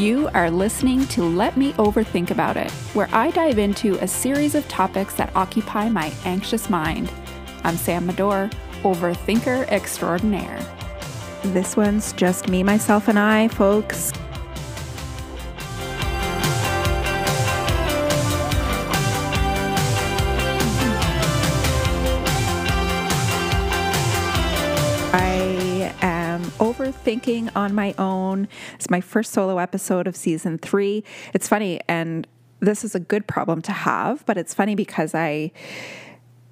You are listening to Let Me Overthink About It, where I dive into a series of topics that occupy my anxious mind. I'm Sam Medor, overthinker extraordinaire. This one's just me, myself, and I, folks. Am overthinking on my own. It's my first solo episode of season three. It's funny, and this is a good problem to have, but it's funny because I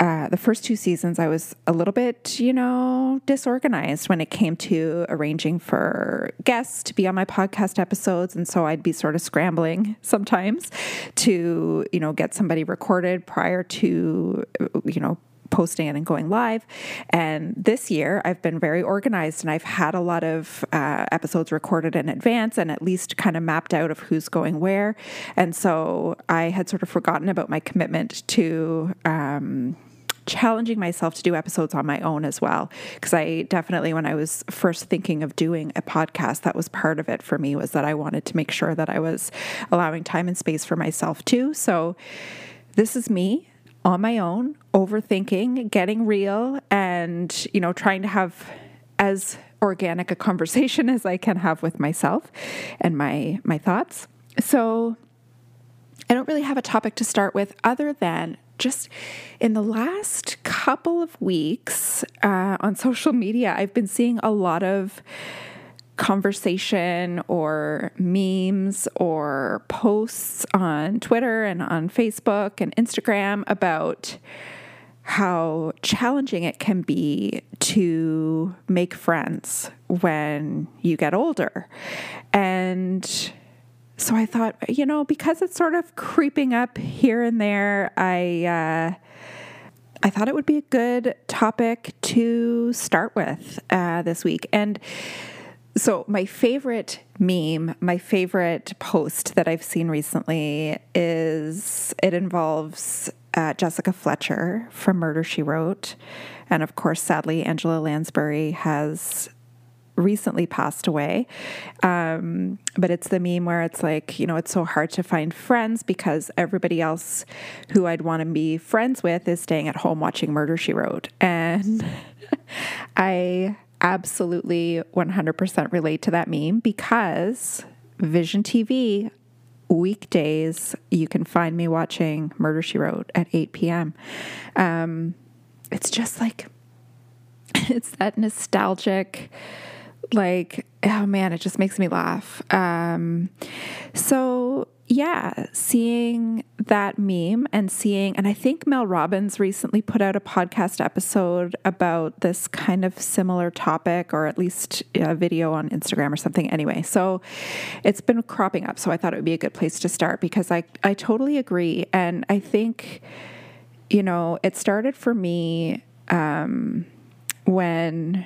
uh, the first two seasons, I was a little bit, you know, disorganized when it came to arranging for guests to be on my podcast episodes. And so I'd be sort of scrambling sometimes to, you know, get somebody recorded prior to, you know, posting it and going live. And this year, I've been very organized and I've had a lot of uh, episodes recorded in advance and at least kind of mapped out of who's going where. And so I had sort of forgotten about my commitment to. Um, challenging myself to do episodes on my own as well because i definitely when i was first thinking of doing a podcast that was part of it for me was that i wanted to make sure that i was allowing time and space for myself too so this is me on my own, overthinking, getting real, and, you know, trying to have as organic a conversation as I can have with myself and my my thoughts. So I don't really have a topic to start with other than just in the last couple of weeks uh, on social media, I've been seeing a lot of conversation or memes or posts on Twitter and on Facebook and Instagram about how challenging it can be to make friends when you get older. And so I thought, you know, because it's sort of creeping up here and there, I uh, I thought it would be a good topic to start with uh, this week. And so, my favorite meme, my favorite post that I've seen recently is it involves uh, Jessica Fletcher from Murder She Wrote. And of course, sadly, Angela Lansbury has recently passed away. Um, but it's the meme where it's like, you know, it's so hard to find friends because everybody else who I'd want to be friends with is staying at home watching Murder She Wrote. And I absolutely 100% relate to that meme because Vision TV weekdays you can find me watching Murder She Wrote at 8 p.m. Um, it's just like it's that nostalgic like oh man it just makes me laugh um, so yeah, seeing that meme and seeing, and I think Mel Robbins recently put out a podcast episode about this kind of similar topic, or at least a video on Instagram or something. Anyway, so it's been cropping up. So I thought it would be a good place to start because I, I totally agree. And I think, you know, it started for me um, when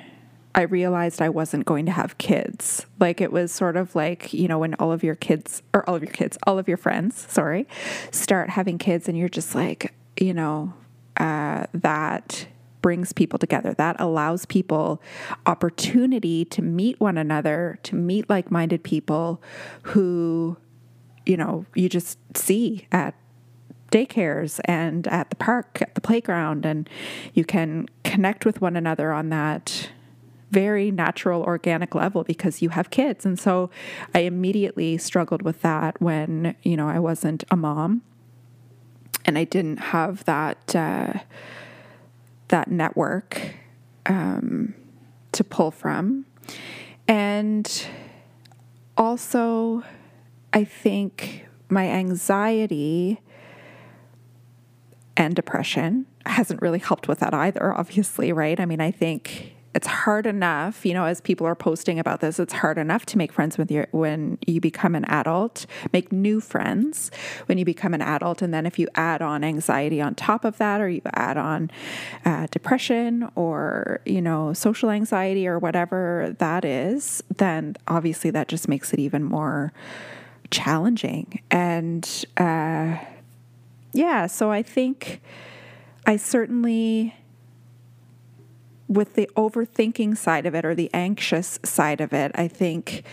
I realized I wasn't going to have kids. Like it was sort of like, you know, when all of your kids, or all of your kids, all of your friends, sorry, start having kids and you're just like, you know, uh, that brings people together. That allows people opportunity to meet one another, to meet like minded people who, you know, you just see at daycares and at the park, at the playground, and you can connect with one another on that very natural, organic level because you have kids. And so I immediately struggled with that when, you know, I wasn't a mom and I didn't have that, uh, that network um, to pull from. And also, I think my anxiety and depression hasn't really helped with that either, obviously, right? I mean, I think it's hard enough, you know, as people are posting about this, it's hard enough to make friends with your when you become an adult, make new friends when you become an adult, and then if you add on anxiety on top of that, or you add on uh, depression or you know social anxiety or whatever that is, then obviously that just makes it even more challenging. And uh, yeah, so I think I certainly with the overthinking side of it or the anxious side of it, I think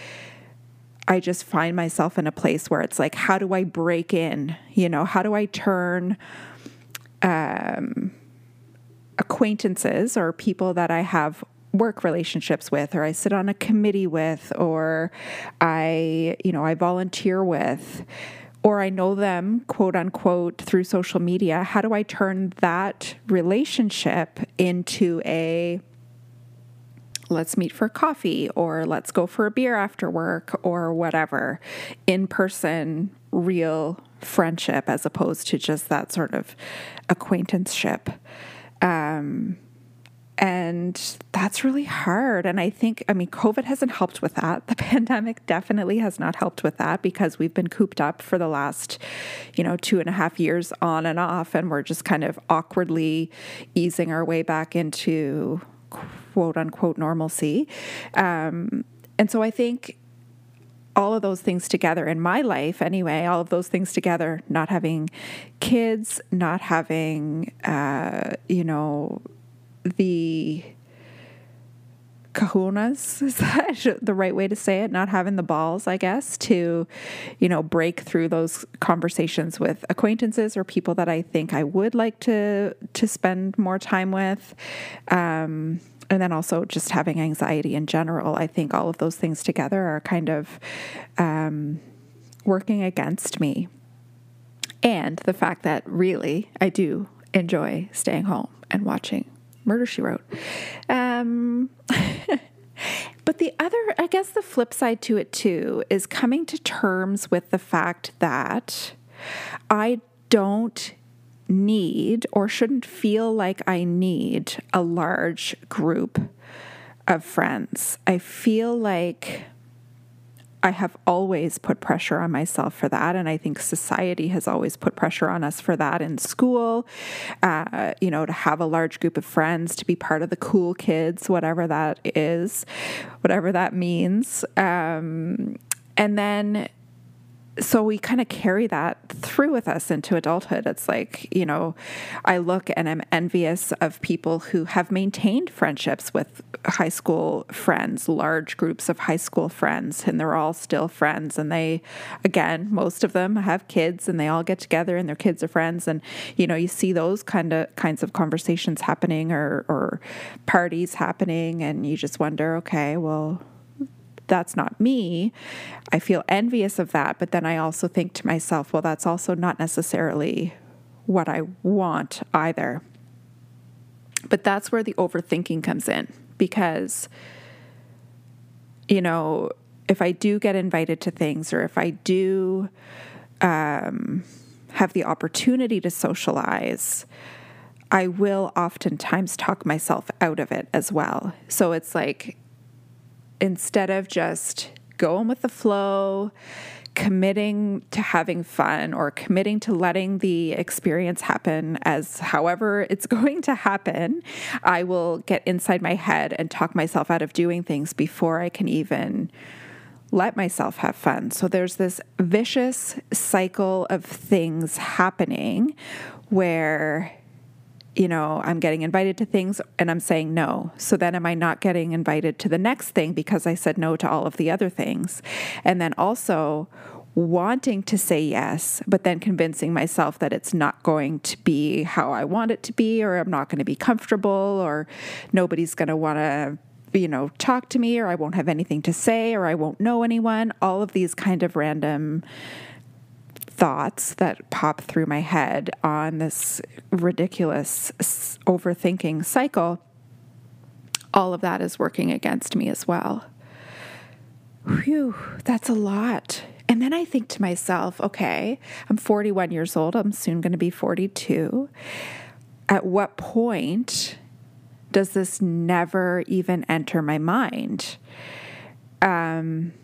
I just find myself in a place where it's like, how do I break in? You know, how do I turn um, acquaintances or people that I have work relationships with or I sit on a committee with or I you know I volunteer with or I know them quote unquote through social media how do I turn that relationship into a let's meet for coffee or let's go for a beer after work or whatever in person real friendship as opposed to just that sort of acquaintanceship? Um, and that's really hard. And I think, I mean, COVID hasn't helped with that. The pandemic definitely has not helped with that because we've been cooped up for the last, you know, two and a half years on and off. And we're just kind of awkwardly easing our way back into quote unquote normalcy. Um, and so I think all of those things together in my life anyway all of those things together not having kids not having uh, you know the kahunas is that the right way to say it? Not having the balls i guess to you know break through those conversations with acquaintances or people that i think i would like to to spend more time with. Um, and then also just having anxiety in general. I think all of those things together are kind of um, working against me. And the fact that really i do enjoy staying home and watching Murder She Wrote. Um, but the other, I guess, the flip side to it too is coming to terms with the fact that I don't need or shouldn't feel like I need a large group of friends. I feel like I have always put pressure on myself for that. And I think society has always put pressure on us for that in school, uh, you know, to have a large group of friends, to be part of the cool kids, whatever that is, whatever that means. Um, and then so we kind of carry that through with us into adulthood. It's like, you know, I look and I'm envious of people who have maintained friendships with high school friends, large groups of high school friends, and they're all still friends. And they, again, most of them have kids and they all get together and their kids are friends. And, you know, you see those kind of kinds of conversations happening or, or parties happening, and you just wonder, okay, well, that's not me. I feel envious of that. But then I also think to myself, well, that's also not necessarily what I want either. But that's where the overthinking comes in because, you know, if I do get invited to things or if I do um, have the opportunity to socialize, I will oftentimes talk myself out of it as well. So it's like instead of just going with the flow, committing to having fun or committing to letting the experience happen as however it's going to happen, I will get inside my head and talk myself out of doing things before I can even let myself have fun. So there's this vicious cycle of things happening where you know, I'm getting invited to things and I'm saying no. So then am I not getting invited to the next thing because I said no to all of the other things? And then also wanting to say yes, but then convincing myself that it's not going to be how I want it to be, or I'm not going to be comfortable, or nobody's going to want to you know, talk to me, or I won't have anything to say, or I won't know anyone. All of these kind of random thoughts that pop through my head on this ridiculous overthinking cycle, all of that is working against me as well. Whew, that's a lot. And then I think to myself, okay, I'm 41 years old, I'm soon going to be 42. At what point does this never even enter my mind? Um,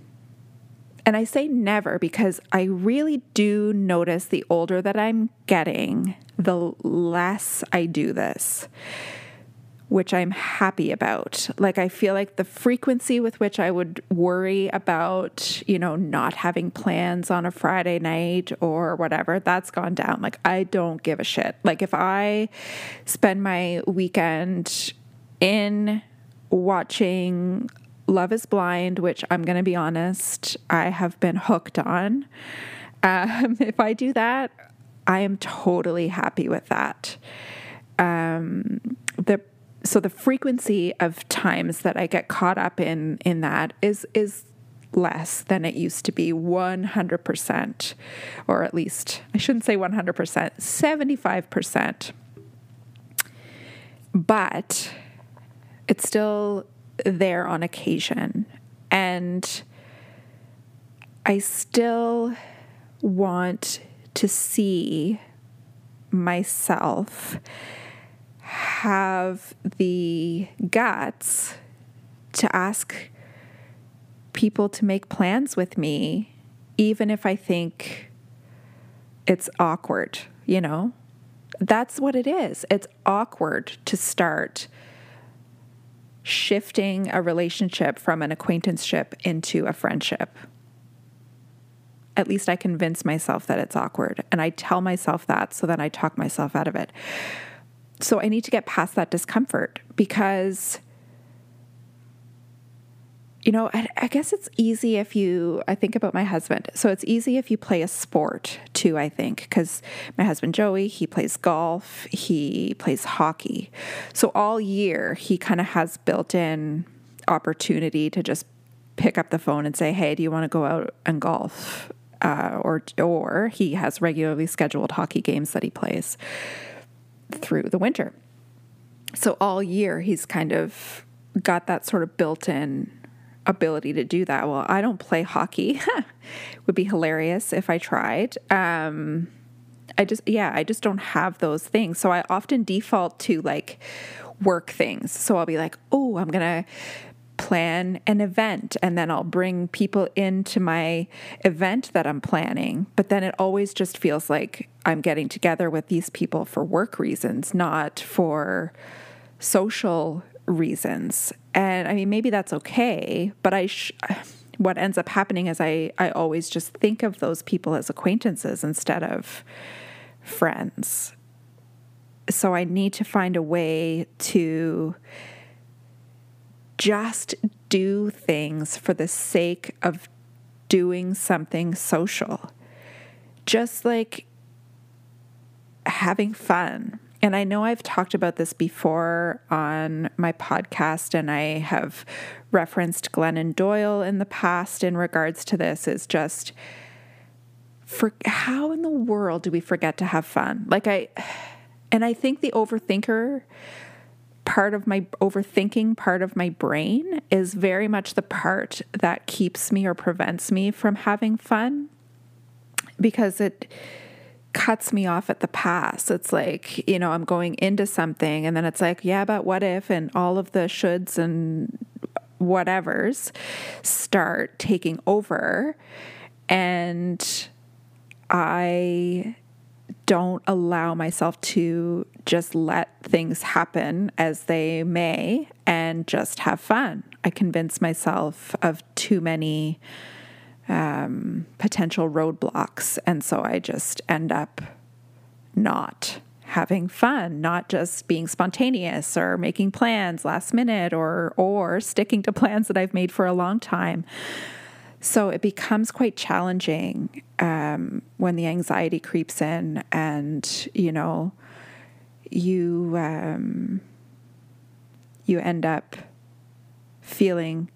and I say never because I really do notice the older that I'm getting, the less I do this, which I'm happy about. Like, I feel like the frequency with which I would worry about, you know, not having plans on a Friday night or whatever, that's gone down. Like, I don't give a shit. Like, if I spend my weekend in watching Love is Blind, which I'm going to be honest, I have been hooked on. Um, if I do that, I am totally happy with that. Um, the so the frequency of times that I get caught up in in that is is less than it used to be 100% or at least I shouldn't say 100% 75% but it's still there on occasion and I still want to see myself have the guts to ask people to make plans with me, even if I think it's awkward, you know? That's what it is. It's awkward to start shifting a relationship from an acquaintanceship into a friendship at least I convince myself that it's awkward. And I tell myself that so that I talk myself out of it. So I need to get past that discomfort because, you know, I, I, guess it's easy if you, I think about my husband. So it's easy if you play a sport too, I think, because my husband Joey, he plays golf, he plays hockey. So all year, he kind of has built in opportunity to just pick up the phone and say, Hey, do you want to go out and golf? uh, or or he has regularly scheduled hockey games that he plays through the winter. So all year he's kind of got that sort of built-in ability to do that. Well, I don't play hockey. Would be hilarious if I tried. Um, I just yeah, I just don't have those things. So I often default to like work things. So I'll be like, "Oh, I'm going to plan an event and then I'll bring people into my event that I'm planning. But then it always just feels like I'm getting together with these people for work reasons, not for social reasons. And I mean, maybe that's okay, but I. Sh- what ends up happening is I, I always just think of those people as acquaintances instead of friends. So I need to find a way to just do things for the sake of doing something social. Just like having fun. And I know I've talked about this before on my podcast, and I have referenced Glennon Doyle in the past in regards to this. Is just for how in the world do we forget to have fun? Like, I, and I think the overthinker part of my overthinking part of my brain is very much the part that keeps me or prevents me from having fun because it cuts me off at the pass. It's like, you know, I'm going into something and then it's like, yeah, but what if and all of the shoulds and whatevers start taking over and I don't allow myself to just let things happen as they may and just have fun. I convince myself of too many um, potential roadblocks. And so I just end up not having fun, not just being spontaneous or making plans last minute or or sticking to plans that I've made for a long time. So it becomes quite challenging um, when the anxiety creeps in, and you know, you um, you end up feeling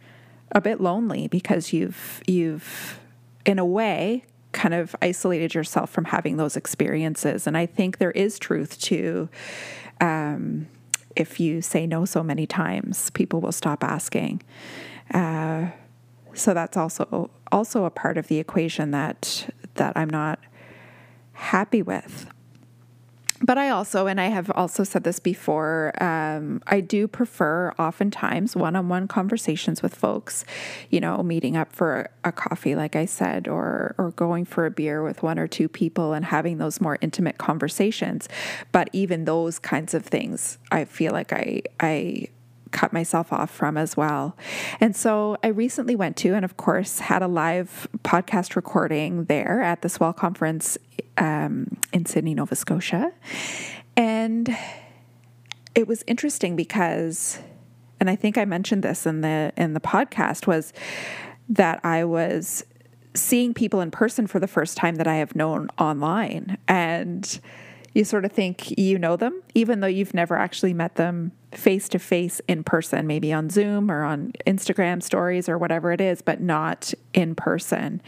a bit lonely because you've you've in a way kind of isolated yourself from having those experiences. And I think there is truth to. Um, if you say no so many times, people will stop asking. Uh, so that's also also a part of the equation that that I'm not happy with. But I also, and I have also said this before, um, I do prefer oftentimes one on one conversations with folks, you know, meeting up for a coffee, like I said, or, or going for a beer with one or two people and having those more intimate conversations. But even those kinds of things, I feel like I, I cut myself off from as well. And so I recently went to, and of course, had a live podcast recording there at the Swell Conference um, in Sydney, Nova Scotia. And it was interesting because and I think I mentioned this in the in the podcast was that I was seeing people in person for the first time that I have known online and you sort of think you know them even though you've never actually met them face to face in person maybe on Zoom or on Instagram stories or whatever it is but not in person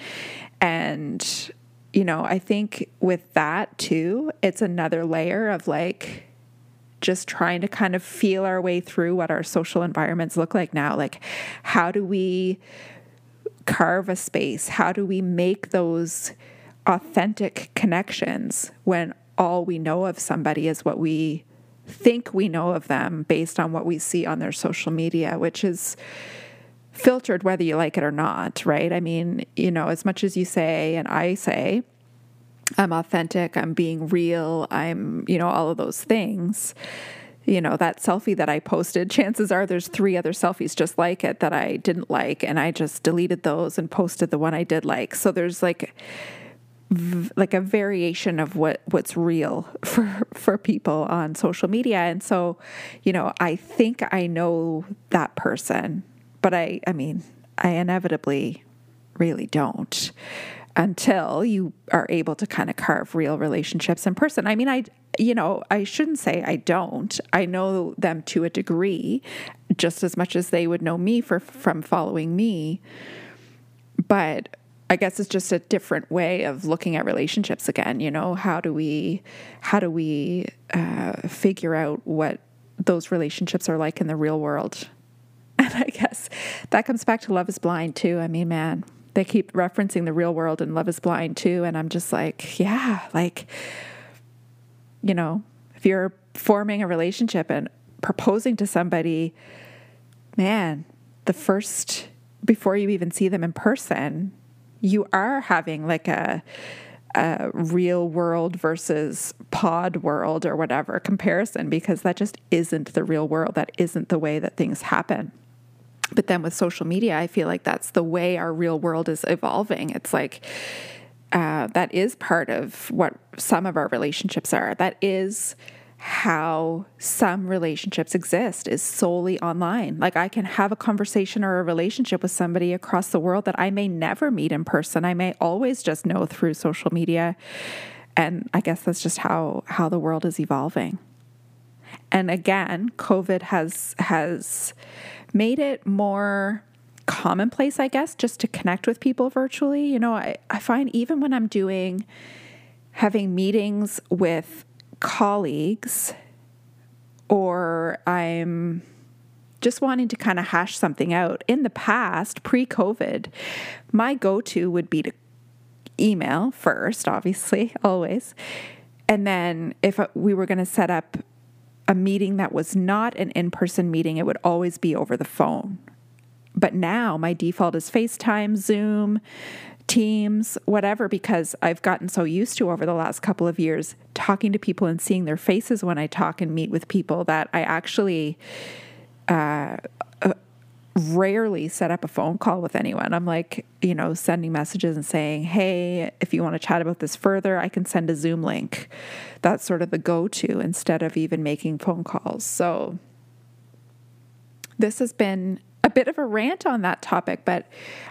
and you know I think with that too it's another layer of like just trying to kind of feel our way through what our social environments look like now. Like, how do we carve a space? How do we make those authentic connections when all we know of somebody is what we think we know of them based on what we see on their social media, which is filtered whether you like it or not, right? I mean, you know, as much as you say, and I say, I'm authentic, I'm being real, I'm, you know, all of those things. You know, that selfie that I posted, chances are there's three other selfies just like it that I didn't like and I just deleted those and posted the one I did like. So there's like like a variation of what what's real for for people on social media and so you know I think I know that person but I I mean I inevitably really don't until you are able to kind of carve real relationships in person. I mean, I, you know, I shouldn't say I don't. I know them to a degree, just as much as they would know me for from following me. But I guess it's just a different way of looking at relationships again. You know, how do we, how do we uh, figure out what those relationships are like in the real world? And I guess that comes back to Love Is Blind too. I mean, man, they keep referencing the real world and Love is Blind too. And I'm just like, yeah, like, you know, if you're forming a relationship and proposing to somebody, man, the first, before you even see them in person, you are having like a, a real world versus pod world or whatever comparison because that just isn't the real world. That isn't the way that things happen. But then with social media, I feel like that's the way our real world is evolving. It's like uh, that is part of what some of our relationships are. That is how some relationships exist is solely online. Like I can have a conversation or a relationship with somebody across the world that I may never meet in person. I may always just know through social media. And I guess that's just how how the world is evolving. And again, COVID has has made it more commonplace, I guess, just to connect with people virtually. You know, I, I find even when I'm doing having meetings with colleagues or I'm just wanting to kind of hash something out. In the past, pre COVID, my go to would be to email first, obviously, always. And then if uh, we were going to set up a meeting that was not an in person meeting, it would always be over the phone. But now my default is FaceTime, Zoom, Teams, whatever, because I've gotten so used to over the last couple of years talking to people and seeing their faces when I talk and meet with people that I actually uh, rarely set up a phone call with anyone. I'm like, you know, sending messages and saying, hey, if you want to chat about this further, I can send a Zoom link. That's sort of the go to instead of even making phone calls. So, this has been a bit of a rant on that topic, but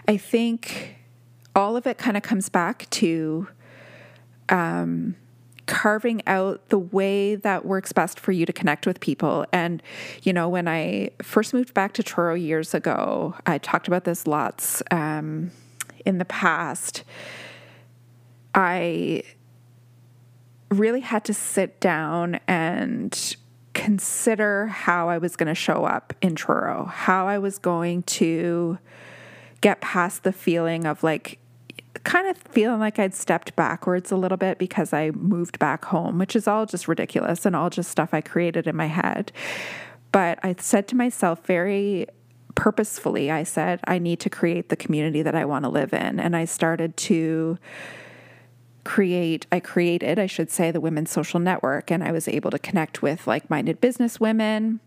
I think all of it kind of comes back to um, carving out the way that works best for you to connect with people. And, you know, when I first moved back to Truro years ago, I talked about this lots um, in the past. I really had to sit down and consider how I was going to show up in Truro, how I was going to get past the feeling of like kind of feeling like I'd stepped backwards a little bit because I moved back home, which is all just ridiculous and all just stuff I created in my head. But I said to myself very purposefully, I said, I need to create the community that I want to live in. And I started to create, I created, I should say, the Women's Social Network. And I was able to connect with like minded business women,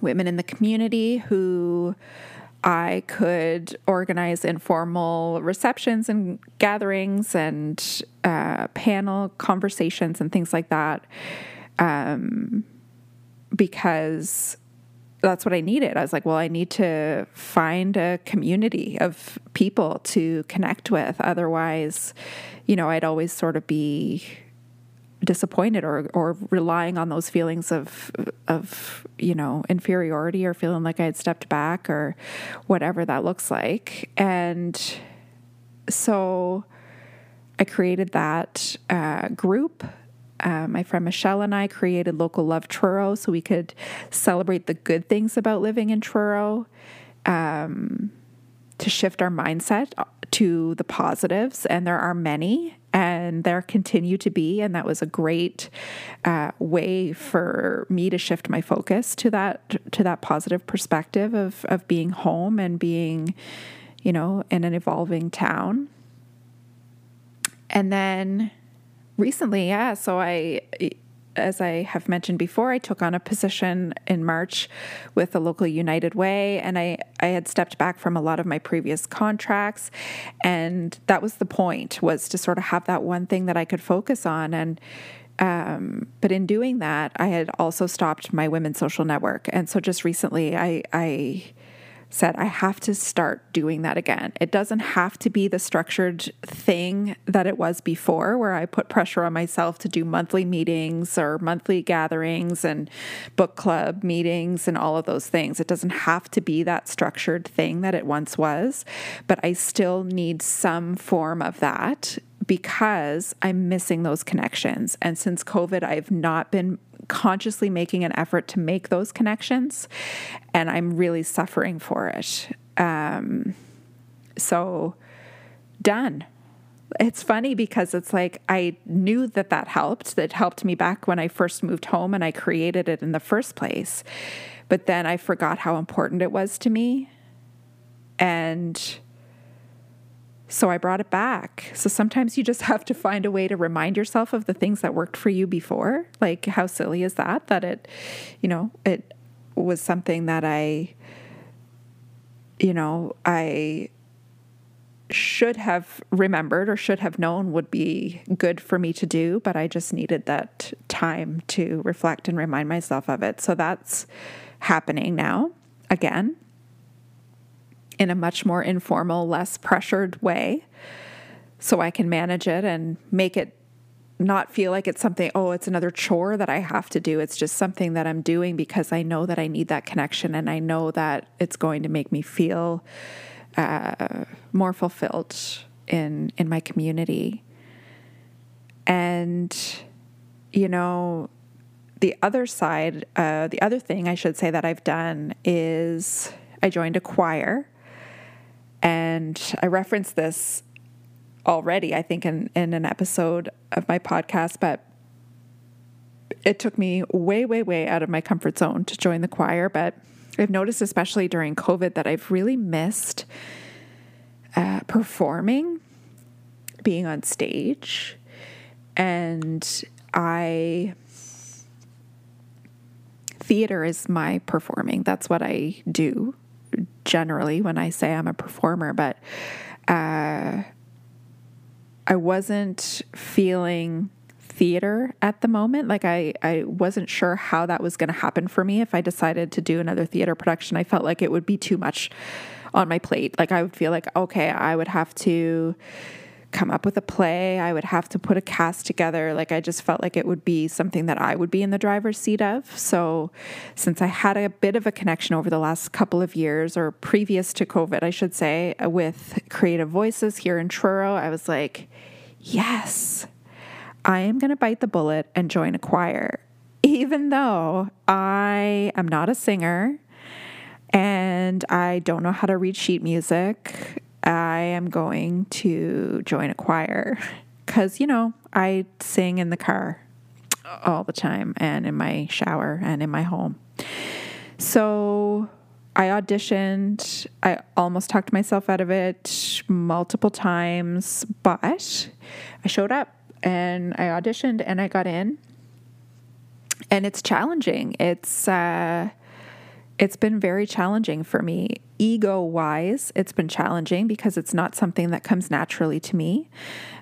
women in the community who I could organize informal receptions and gatherings and uh, panel conversations and things like that. Um, because that's what I needed. I was like, well, I need to find a community of people to connect with. Otherwise, you know, I'd always sort of be disappointed or or relying on those feelings of of you know inferiority or feeling like I had stepped back or whatever that looks like. And so I created that uh, group uh, my friend Michelle and I created Local Love Truro so we could celebrate the good things about living in Truro, um, to shift our mindset to the positives. And there are many, and there continue to be. And that was a great uh, way for me to shift my focus to that to that positive perspective of of being home and being, you know, in an evolving town. And then recently, yeah. So I, as I have mentioned before, I took on a position in March with the local United Way, and I, I had stepped back from a lot of my previous contracts, and that was the point was to sort of have that one thing that I could focus on and. Um, but in doing that, I had also stopped my women's social network, and so just recently, I, I said, I have to start doing that again. It doesn't have to be the structured thing that it was before, where I put pressure on myself to do monthly meetings or monthly gatherings and book club meetings and all of those things. It doesn't have to be that structured thing that it once was, but I still need some form of that because I'm missing those connections. And since COVID, I've not been consciously making an effort to make those connections, and I'm really suffering for it. Um, so, done. It's funny because it's like I knew that that helped. That helped me back when I first moved home and I created it in the first place. But then I forgot how important it was to me. And so I brought it back. So sometimes you just have to find a way to remind yourself of the things that worked for you before. Like, how silly is that? That it, you know, it was something that I, you know, I should have remembered or should have known would be good for me to do, but I just needed that time to reflect and remind myself of it. So that's happening now again in a much more informal, less pressured way so I can manage it and make it not feel like it's something, oh, it's another chore that I have to do. It's just something that I'm doing because I know that I need that connection and I know that it's going to make me feel uh, more fulfilled in in my community. And you know, the other side, uh, the other thing I should say that I've done is I joined a choir and I referenced this already, I think, in, in an episode of my podcast, but it took me way, way, way out of my comfort zone to join the choir. But I've noticed, especially during COVID, that I've really missed uh, performing, being on stage. And I, theater is my performing. That's what I do generally when I say I'm a performer, but uh, I wasn't feeling theater at the moment. Like I, I wasn't sure how that was going to happen for me if I decided to do another theater production. I felt like it would be too much on my plate. Like I would feel like, okay, I would have to come up with a play. I would have to put a cast together. Like I just felt like it would be something that I would be in the driver's seat of. So since I had a bit of a connection over the last couple of years or previous to COVID, I should say, with Creative Voices here in Truro, I was like, yes, I am going to bite the bullet and join a choir. Even though I am not a singer and I don't know how to read sheet music I am going to join a choir because, you know, I sing in the car all the time and in my shower and in my home. So I auditioned. I almost talked myself out of it multiple times, but I showed up and I auditioned and I got in. And it's challenging. It's, uh, it's been very challenging for me. Ego wise, it's been challenging because it's not something that comes naturally to me.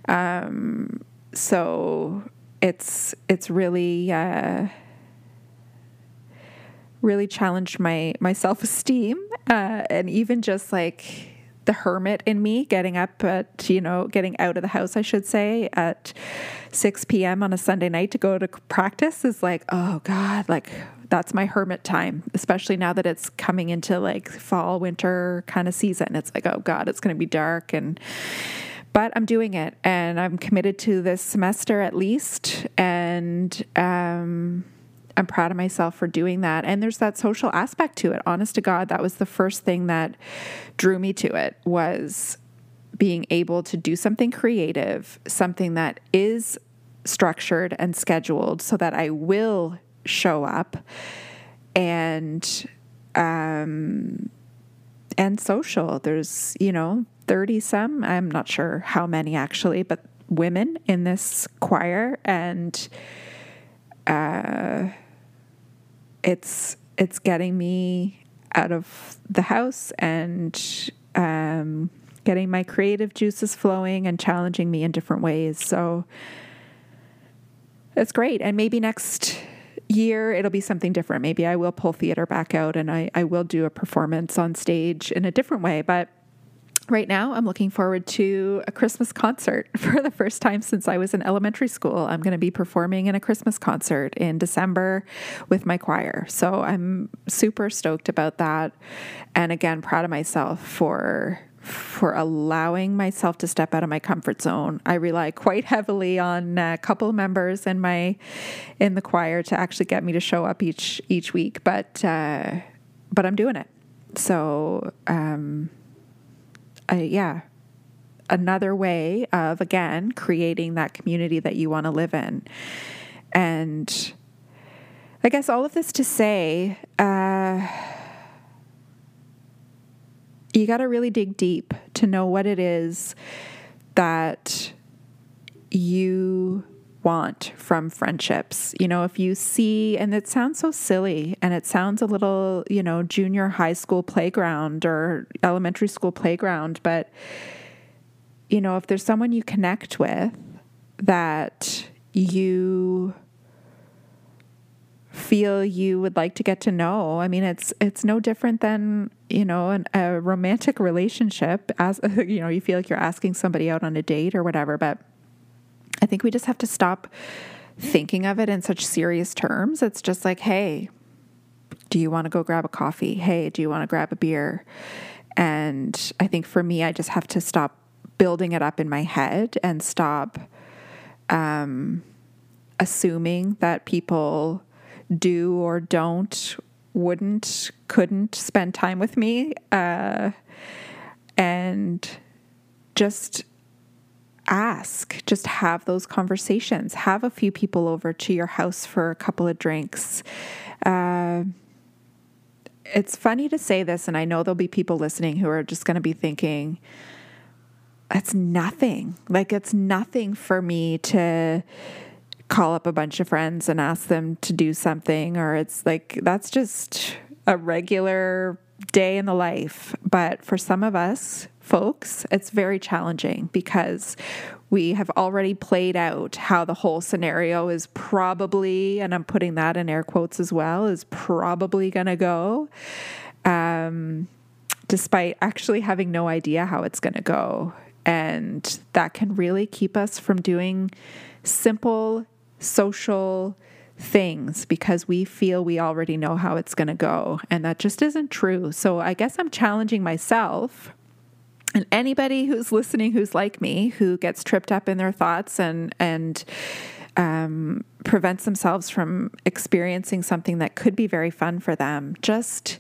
Um, so it's it's really uh, really challenged my my self esteem, uh, and even just like the hermit in me getting up at you know getting out of the house i should say at 6 p.m on a sunday night to go to practice is like oh god like that's my hermit time especially now that it's coming into like fall winter kind of season it's like oh god it's going to be dark and but i'm doing it and i'm committed to this semester at least and um I'm proud of myself for doing that. And there's that social aspect to it. Honest to God, that was the first thing that drew me to it was being able to do something creative, something that is structured and scheduled so that I will show up and um and social. There's, you know, 30 some, I'm not sure how many actually, but women in this choir and uh it's it's getting me out of the house and um, getting my creative juices flowing and challenging me in different ways. So it's great. And maybe next year it'll be something different. Maybe I will pull theater back out and I, I will do a performance on stage in a different way. But right now I'm looking forward to a Christmas concert for the first time since I was in elementary school. I'm going to be performing in a Christmas concert in December with my choir. So I'm super stoked about that. And again, proud of myself for for allowing myself to step out of my comfort zone. I rely quite heavily on a couple members in my in the choir to actually get me to show up each each week, but uh, but I'm doing it. So um, I, yeah, another way of, again, creating that community that you want to live in. And I guess all of this to say, uh, you got to really dig deep to know what it is that you want from friendships. You know, if you see, and it sounds so silly and it sounds a little, you know, junior high school playground or elementary school playground, but, you know, if there's someone you connect with that you feel you would like to get to know i mean it's it's no different than you know an, a romantic relationship as you know you feel like you're asking somebody out on a date or whatever but I think we just have to stop thinking of it in such serious terms. It's just like, hey, do you want to go grab a coffee? Hey, do you want to grab a beer? And I think for me, I just have to stop building it up in my head and stop um, assuming that people do or don't, wouldn't, couldn't spend time with me. Uh, and just ask, just have those conversations. Have a few people over to your house for a couple of drinks. Uh, it's funny to say this, and I know there'll be people listening who are just going to be thinking, it's nothing. Like, it's nothing for me to call up a bunch of friends and ask them to do something, or it's like, that's just a regular day in the life. But for some of us, folks, it's very challenging because we have already played out how the whole scenario is probably, and I'm putting that in air quotes as well, is probably going to go, um, despite actually having no idea how it's going to go. And that can really keep us from doing simple social things because we feel we already know how it's going to go. And that just isn't true. So I guess I'm challenging myself and anybody who's listening who's like me, who gets tripped up in their thoughts and, and, um, prevents themselves from experiencing something that could be very fun for them, just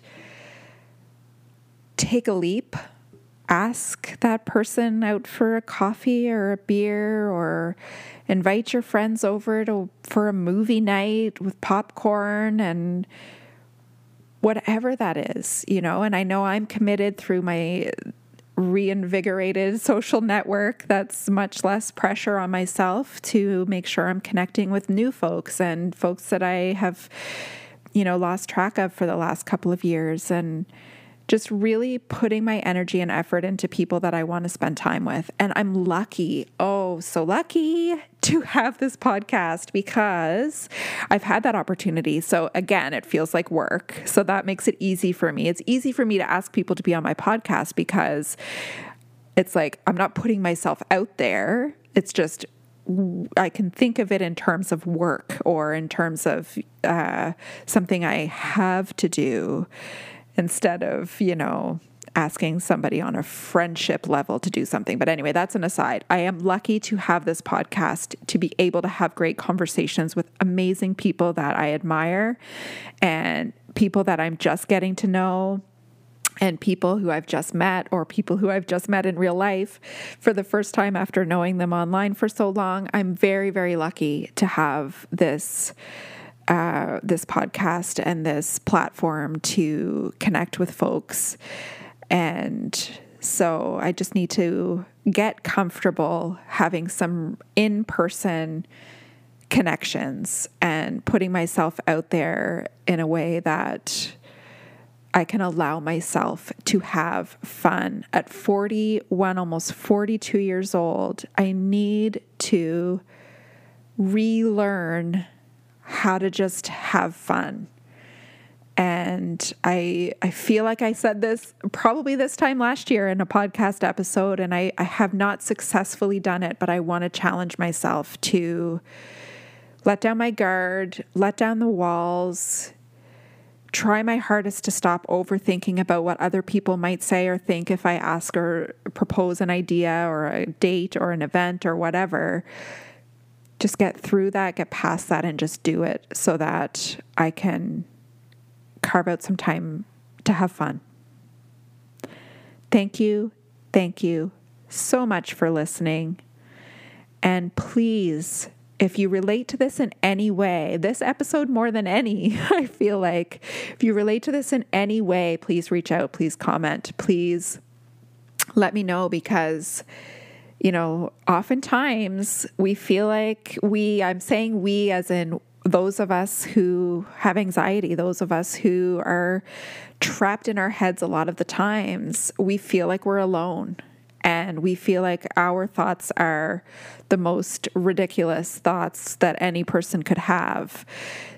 take a leap. Ask that person out for a coffee or a beer, or invite your friends over to, for a movie night with popcorn and whatever that is, you know. And I know I'm committed through my reinvigorated social network that's much less pressure on myself to make sure I'm connecting with new folks and folks that I have, you know, lost track of for the last couple of years. And just really putting my energy and effort into people that I want to spend time with. And I'm lucky. Oh so, lucky to have this podcast because I've had that opportunity. So, again, it feels like work. So, that makes it easy for me. It's easy for me to ask people to be on my podcast because it's like I'm not putting myself out there. It's just I can think of it in terms of work or in terms of uh, something I have to do instead of, you know, asking somebody on a friendship level to do something. But anyway, that's an aside. I am lucky to have this podcast to be able to have great conversations with amazing people that I admire and people that I'm just getting to know and people who I've just met or people who I've just met in real life for the first time after knowing them online for so long. I'm very, very lucky to have this. Uh, this podcast and this platform to connect with folks. And so I just need to get comfortable having some in person connections and putting myself out there in a way that I can allow myself to have fun. At 41, almost 42 years old, I need to relearn how to just have fun. And I I feel like I said this probably this time last year in a podcast episode, and I, I have not successfully done it, but I want to challenge myself to let down my guard, let down the walls, try my hardest to stop overthinking about what other people might say or think if I ask or propose an idea or a date or an event or whatever. Just get through that, get past that, and just do it so that I can carve out some time to have fun. Thank you, thank you so much for listening. And please if you relate to this in any way, this episode more than any, I feel like, if you relate to this in any way, please reach out, please comment, please let me know because, you know, oftentimes we feel like we, I'm saying we as in those of us who have anxiety, those of us who are trapped in our heads a lot of the times, we feel like we're alone and we feel like our thoughts are the most ridiculous thoughts that any person could have.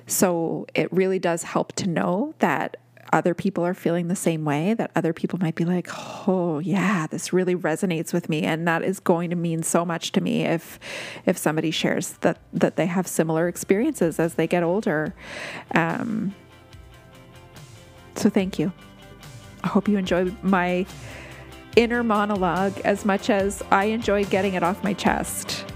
So it really does help to know that other people are feeling the same way, that other people might be like, oh yeah, this really resonates with me. And that is going to mean so much to me if if somebody shares that that they have similar experiences as they get older. Um, so thank you. I hope you enjoy my inner monologue as much as I enjoy getting it off my chest.